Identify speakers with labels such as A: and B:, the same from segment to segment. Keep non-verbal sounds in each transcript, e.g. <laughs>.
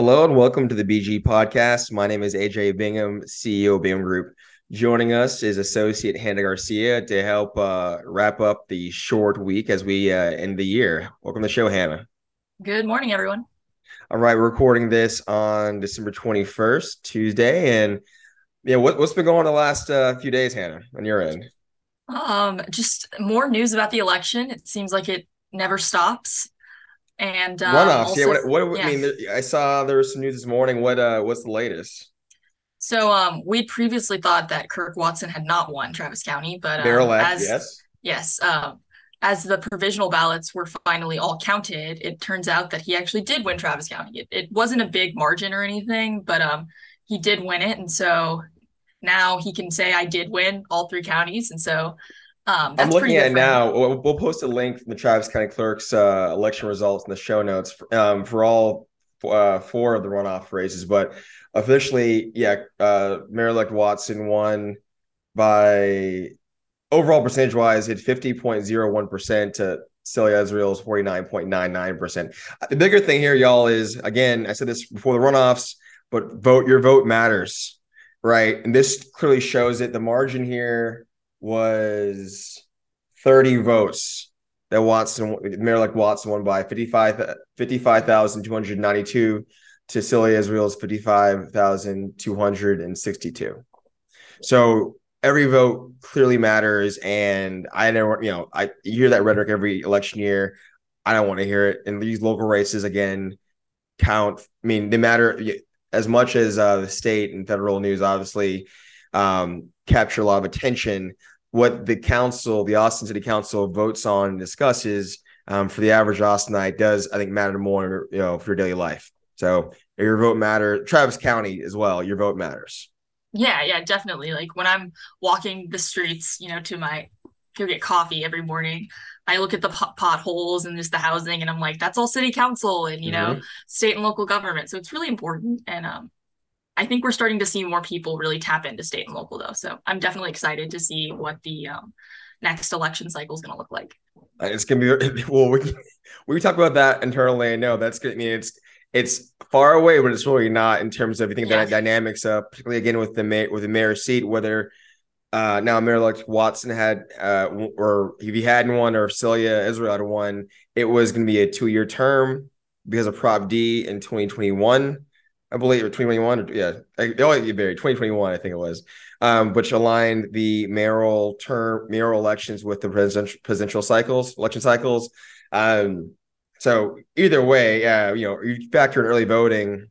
A: Hello and welcome to the BG podcast. My name is AJ Bingham, CEO of Bingham Group. Joining us is Associate Hannah Garcia to help uh, wrap up the short week as we uh, end the year. Welcome to the show, Hannah.
B: Good morning, everyone.
A: All right, we're recording this on December 21st, Tuesday. And yeah, what, what's been going on the last uh, few days, Hannah, on your end?
B: Um, just more news about the election. It seems like it never stops. And um,
A: runoffs,
B: also,
A: yeah. What, what
B: yeah.
A: I mean, I saw there was some news this morning. What uh, what's the latest?
B: So um, we previously thought that Kirk Watson had not won Travis County, but um, as
A: yes.
B: yes, um, as the provisional ballots were finally all counted, it turns out that he actually did win Travis County. It, it wasn't a big margin or anything, but um, he did win it, and so now he can say I did win all three counties, and so um, that's
A: I'm looking at now. We'll, we'll post a link from the Travis County Clerk's uh, election results in the show notes for, um, for all uh, four of the runoff races. But officially, yeah, uh, Mayor-elect Watson won by overall percentage wise, hit 50.01% to Celia Israel's 49.99%. The bigger thing here, y'all, is again, I said this before the runoffs, but vote your vote matters, right? And this clearly shows it. The margin here was 30 votes that Watson, Mayor-elect Watson won by 55 55,292 to Celia Israel's 55,262. So every vote clearly matters. And I never, you know, I you hear that rhetoric every election year. I don't want to hear it. And these local races, again, count. I mean, they matter as much as uh, the state and federal news, obviously, um, capture a lot of attention. What the council, the Austin City Council, votes on and discusses um, for the average Austinite does, I think, matter more, you know, for your daily life. So your vote matters. Travis County as well. Your vote matters.
B: Yeah, yeah, definitely. Like when I'm walking the streets, you know, to my go get coffee every morning, I look at the pot- potholes and just the housing, and I'm like, that's all city council and you know, state and local government. So it's really important, and um, I think we're starting to see more people really tap into state and local though. So I'm definitely excited to see what the um, next election cycle is going to look like.
A: It's gonna be <laughs> well. We we talk about that internally. I know that's good. I mean, it's it's far away, but it's really not in terms of you think
B: Yeah.
A: the dynamics of particularly again with the mayor with the mayor's seat, whether uh now Mayor like Watson had uh or if he hadn't won or Celia Israel had won, it was gonna be a two year term because of Prop D in 2021. I believe or 2021 or yeah, they always get buried 2021, I think it was. Um, which aligned the mayoral term mayoral elections with the presidential presidential cycles, election cycles. Um, so either way, yeah, you know, you factor in early voting,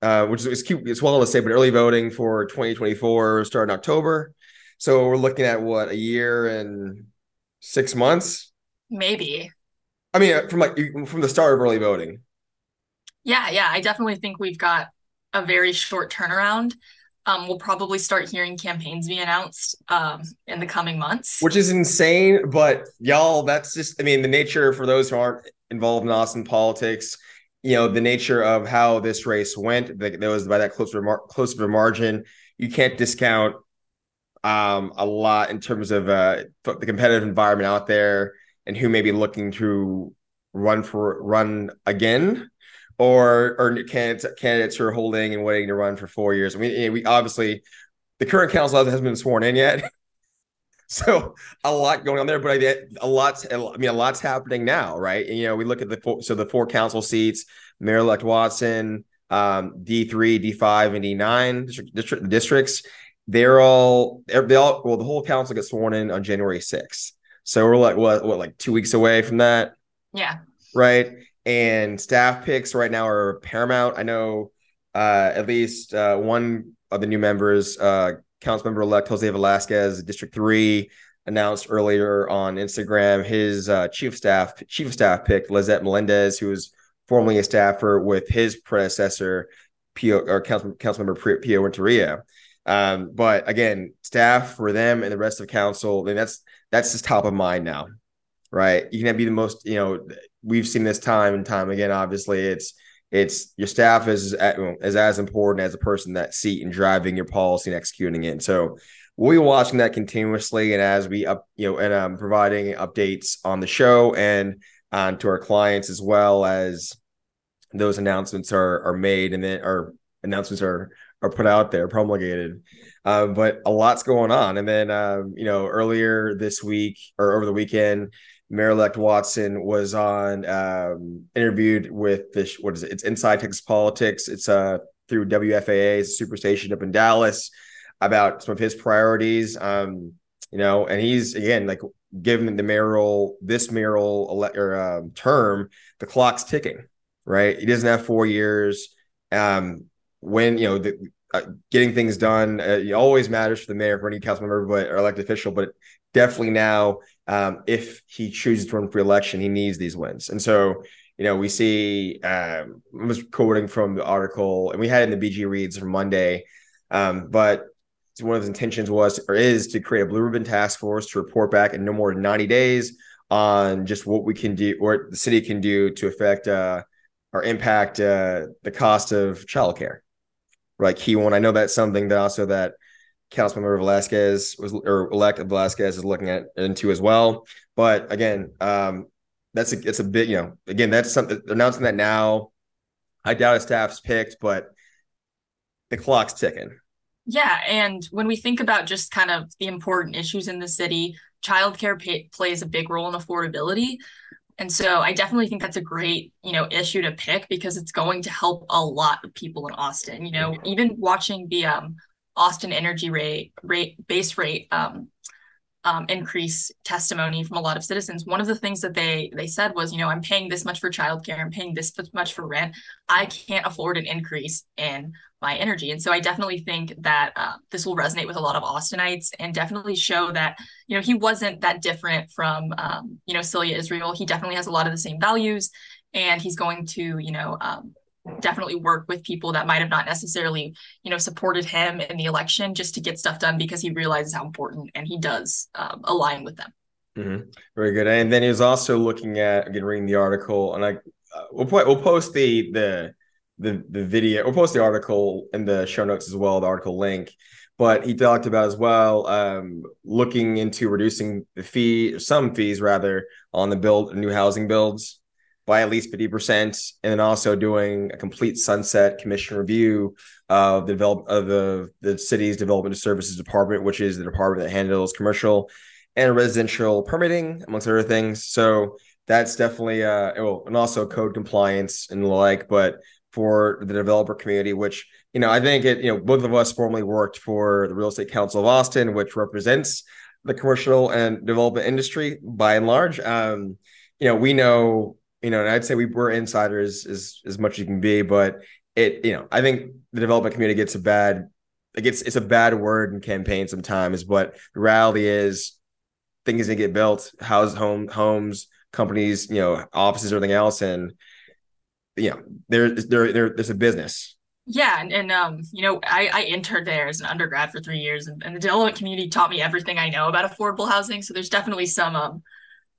A: uh, which is it's cute. It's well to say, but early voting for 2024 start in October. So we're looking at what a year and six months.
B: Maybe.
A: I mean, from like from the start of early voting.
B: Yeah, yeah, I definitely think we've got a very short turnaround. Um, we'll probably start hearing campaigns be announced um, in the coming months.
A: which is insane. But y'all, that's just, I mean, the nature for those who aren't involved in Austin politics, you know, the nature of how this race went, that was by that close a close of a margin. You can't discount um, a lot in terms of uh, the competitive environment out there and who may be looking to run for run again. Or, or candidates candidates who are holding and waiting to run for four years. I mean, we obviously the current council hasn't been sworn in yet. <laughs> So a lot going on there, but I, a lot's I mean a lot's happening now, right? And, you know, we look at the four, so the four council seats: Mayor-elect Watson, um, D three, D five, and D nine district, district districts. They're all they all well, the whole council gets sworn in on January sixth. So we're like what what like two weeks away from that,
B: Yeah,
A: right? And staff picks right now are paramount. I know uh, at least uh, one of the new members, uh, council member elect Jose Velasquez, District Three, announced earlier on Instagram his uh, chief staff chief of staff pick Lizette Melendez, who was formerly a staffer with his predecessor, Pio or council councilmember Pio Renteria. Um, but again, staff for them and the rest of council, I mean, that's that's just top of mind now, right? You can be the most, you know, we've seen this time and time again. Obviously, it's it's your staff is is as important as the person that seat and driving your policy and executing it. So we'll be watching that continuously, and as we up, you know, and um, providing updates on the show and um, to our clients as well as those announcements are are made and then our announcements are are put out there, promulgated. Uh, but a lot's going on. And then, um, you know, earlier this week or over the weekend, Mayor-elect Watson was on um, interviewed with this. What is it? It's Inside Texas Politics. It's uh through WFAA, it's a superstation up in Dallas, about some of his priorities. Um, you know, and he's again like given the mayoral this mayoral ele- or, uh, term, the clock's ticking. Right, he doesn't have four years. Um, when you know the, uh, getting things done uh, always matters for the mayor for any council member but or elected official but definitely now um, if he chooses to run for election he needs these wins and so you know we see um, i was quoting from the article and we had in the bg reads from monday um, but one of his intentions was or is to create a blue ribbon task force to report back in no more than 90 days on just what we can do or the city can do to affect uh, or impact uh, the cost of childcare like key one. I know that's something that also that Councilmember Velasquez was or elect Velasquez is looking at into as well. But again, um, that's a it's a bit, you know, again, that's something announcing that now. I doubt his staff's picked, but the clock's ticking.
B: Yeah, and when we think about just kind of the important issues in the city, childcare pay- plays a big role in affordability. And so I definitely think that's a great, you know, issue to pick because it's going to help a lot of people in Austin. You know, even watching the um, Austin energy rate rate base rate um, um, increase testimony from a lot of citizens. One of the things that they they said was, you know, I'm paying this much for childcare, I'm paying this much for rent. I can't afford an increase in my energy. And so I definitely think that uh, this will resonate with a lot of Austinites and definitely show that, you know, he wasn't that different from, um, you know, Celia Israel. He definitely has a lot of the same values and he's going to, you know, um, definitely work with people that might have not necessarily, you know, supported him in the election just to get stuff done because he realizes how important and he does um, align with them.
A: Mm-hmm. Very good. And then he was also looking at again reading the article, and I uh, we'll we'll post the the the the video. We'll post the article in the show notes as well, the article link. But he talked about as well um, looking into reducing the fee, some fees rather, on the build new housing builds by at least 50% and then also doing a complete sunset commission review of the develop of the the city's development services department which is the department that handles commercial and residential permitting amongst other things so that's definitely uh well, and also code compliance and the like but for the developer community, which you know I think it you know both of us formerly worked for the Real Estate Council of Austin, which represents the commercial and development industry by and large. Um, you know, we know you know, and I'd say we were insiders as as much as you can be, but it you know I think the development community gets a bad it gets it's a bad word in campaign sometimes, but the reality is things that get built, houses, home homes, companies, you know, offices, everything else, and you know there there there there's a business.
B: Yeah and, and um you know I, I interned there as an undergrad for three years and, and the development community taught me everything i know about affordable housing so there's definitely some um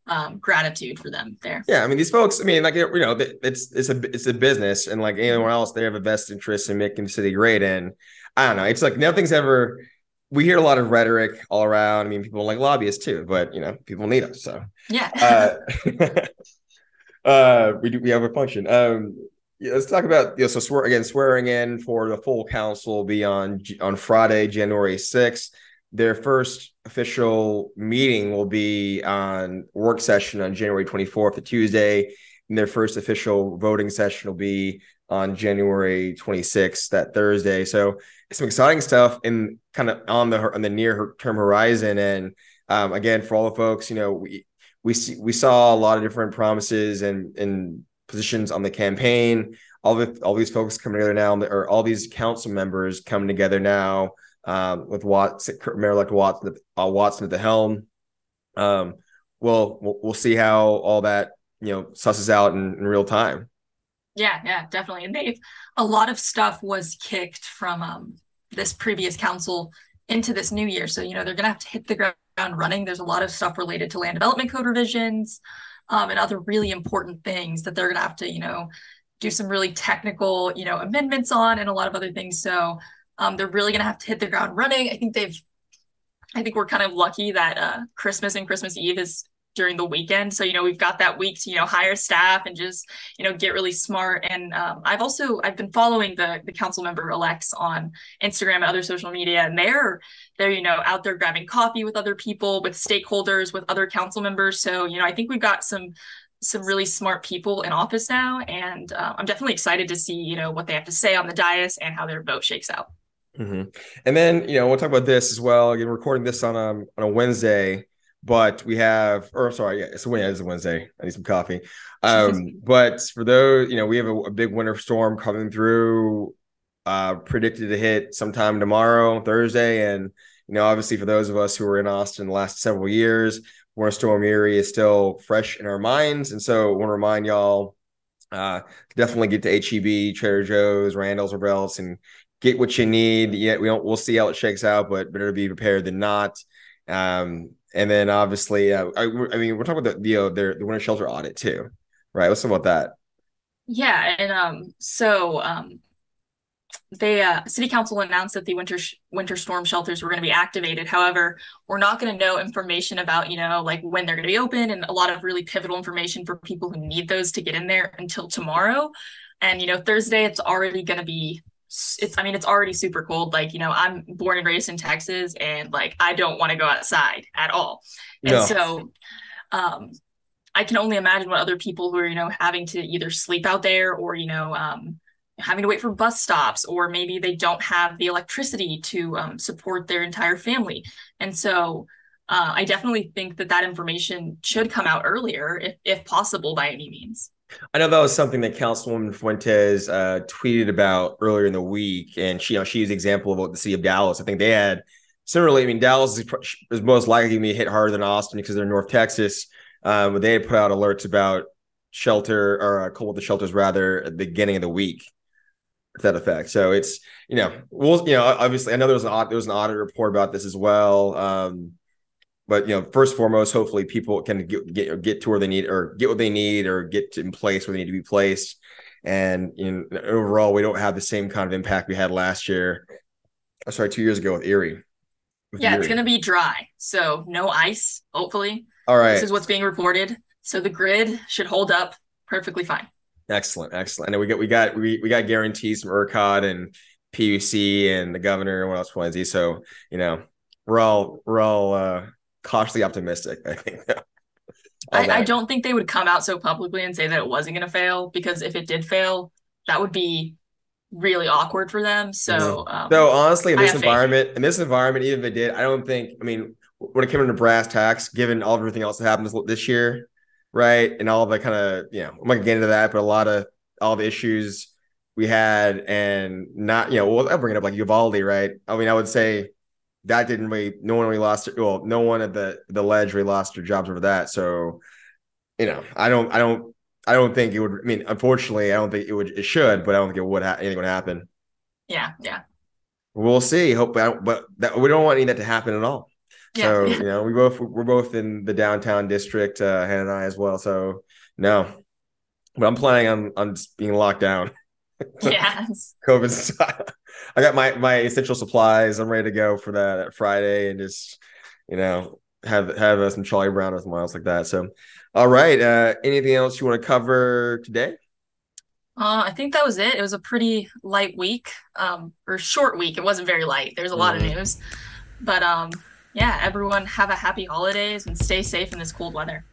B: um, gratitude for them there.
A: Yeah, I mean these folks. I mean, like you know, it's it's a it's a business, and like anyone else, they have a best interest in making the city great. And I don't know, it's like nothing's ever. We hear a lot of rhetoric all around. I mean, people like lobbyists too, but you know, people need us. So
B: yeah. uh, <laughs>
A: uh, we do we have a function. Um, yeah, let's talk about you know, so swear again swearing in for the full council will be on on Friday, January sixth. Their first official meeting will be on work session on January twenty fourth, a Tuesday, and their first official voting session will be on January twenty sixth, that Thursday. So it's some exciting stuff in kind of on the on the near term horizon. And um, again, for all the folks, you know, we we see we saw a lot of different promises and and positions on the campaign. All the all these folks coming together now, or all these council members coming together now um, with Watson, Mayor-elect Watson, uh, Watson at the helm. Um, well, well, we'll see how all that you know susses out in, in real time.
B: Yeah, yeah, definitely. And they've a lot of stuff was kicked from um, this previous council into this new year. So you know they're gonna have to hit the ground running. There's a lot of stuff related to land development code revisions um, and other really important things that they're going to have to, you know, do some really technical, you know, amendments on and a lot of other things. So um, they're really going to have to hit the ground running. I think they've, I think we're kind of lucky that uh, Christmas and Christmas Eve is during the weekend. So, you know, we've got that week to, you know, hire staff and just, you know, get really smart. And um, I've also, I've been following the, the council member elects on Instagram and other social media, and they're, they're, you know, out there grabbing coffee with other people, with stakeholders, with other council members. So, you know, I think we've got some, some really smart people in office now. And uh, I'm definitely excited to see, you know, what they have to say on the dais and how their vote shakes out.
A: Mm-hmm. And then, you know, we'll talk about this as well. Again, we're recording this on a, on a Wednesday but we have, or I'm sorry, yeah, it's a, yeah, it's a Wednesday. I need some coffee. <laughs> Um, but for those, you know, we have a, a, big winter storm coming through, uh, predicted to hit sometime tomorrow, Thursday. And, you know, obviously for those of us who were in Austin the last several years, Winter Storm Uri is still fresh in our minds. And so I want to remind y'all, uh, definitely get to HEB, Trader Joe's, Randall's, or else and get what you need. Yeah, we don't, we'll see how it shakes out, but better to be prepared than not. Um, and then obviously, uh, I, I, mean, we're talking about the the, uh, the winter shelter audit too, right? Let's talk about that.
B: Yeah, and um, so um, they uh, city council announced that the winter sh- winter storm shelters were going to be activated. However, we're not going to know information about you know like when they're going to be open and a lot of really pivotal information for people who need those to get in there until tomorrow. And you know Thursday, it's already going to be it's I mean it's already super cold. Like, you know, I'm born and raised in Texas and like I don't want to go outside at all. And no. so um I can only imagine what other people who are, you know, having to either sleep out there or, you know, um having to wait for bus stops or maybe they don't have the electricity to um, support their entire family. And so uh, I definitely think that that information should come out earlier if, if possible by any means.
A: I know that was something that Councilwoman Fuentes uh, tweeted about earlier in the week, and she, you know, she used example of what the city of Dallas. I think they had similarly. I mean, Dallas is, is most likely to be hit harder than Austin because they're North Texas. Um, they had put out alerts about shelter or uh, cold the shelters rather at the beginning of the week to that effect. So it's you know, we'll you know, obviously I know there was an there was an audit report about this as well. Um, but you know, first and foremost, hopefully people can get get get to where they need or get what they need or get in place where they need to be placed. And you know, overall, we don't have the same kind of impact we had last year. Oh, sorry, two years ago with Uri.
B: With yeah, Uri. it's gonna be dry, so no ice. Hopefully,
A: all right.
B: This is what's being reported, so the grid should hold up perfectly fine.
A: Excellent, excellent. And we got we got we we got guarantees from ERCOT and PUC and the governor and what else was he? So you know, we're all we're all uh cautiously optimistic. I think. <laughs>
B: I, I, don't think they would come out so publicly and say that it wasn't going to fail because if it did fail, that would be really awkward for them. So, mm-hmm. um,
A: so honestly, in this environment, faith. in this environment, even if it did, I don't think. I mean, when it came into brass tacks, given all everything else that happened this, this year, right, and all the kind of you know, I'm not gonna get into that, but a lot of all the issues we had, and not you know, well, I'll bring it up like Uvalde, right? I mean, I would say that didn't really no one really lost well no one at the the ledge really lost their jobs over that. So you know i don't i don't i don't think it would i mean unfortunately i don't think it would it should but i don't think it would ha- anything would happen.
B: Yeah yeah.
A: We'll see. Hope but that we don't want any of that to happen at all. Yeah, so yeah. <laughs> you know we both we're both in the downtown district uh hannah and i as well. So no. But i'm planning on on being locked down
B: yeah <laughs>
A: covid style I got my my essential supplies. I'm ready to go for that Friday and just you know have have uh, some Charlie Brown or something else like that. So, all right. Uh, anything else you want to cover today?
B: Uh, I think that was it. It was a pretty light week, um, or short week. It wasn't very light. There's a lot mm-hmm. of news, but um, yeah. Everyone have a happy holidays and stay safe in this cold weather.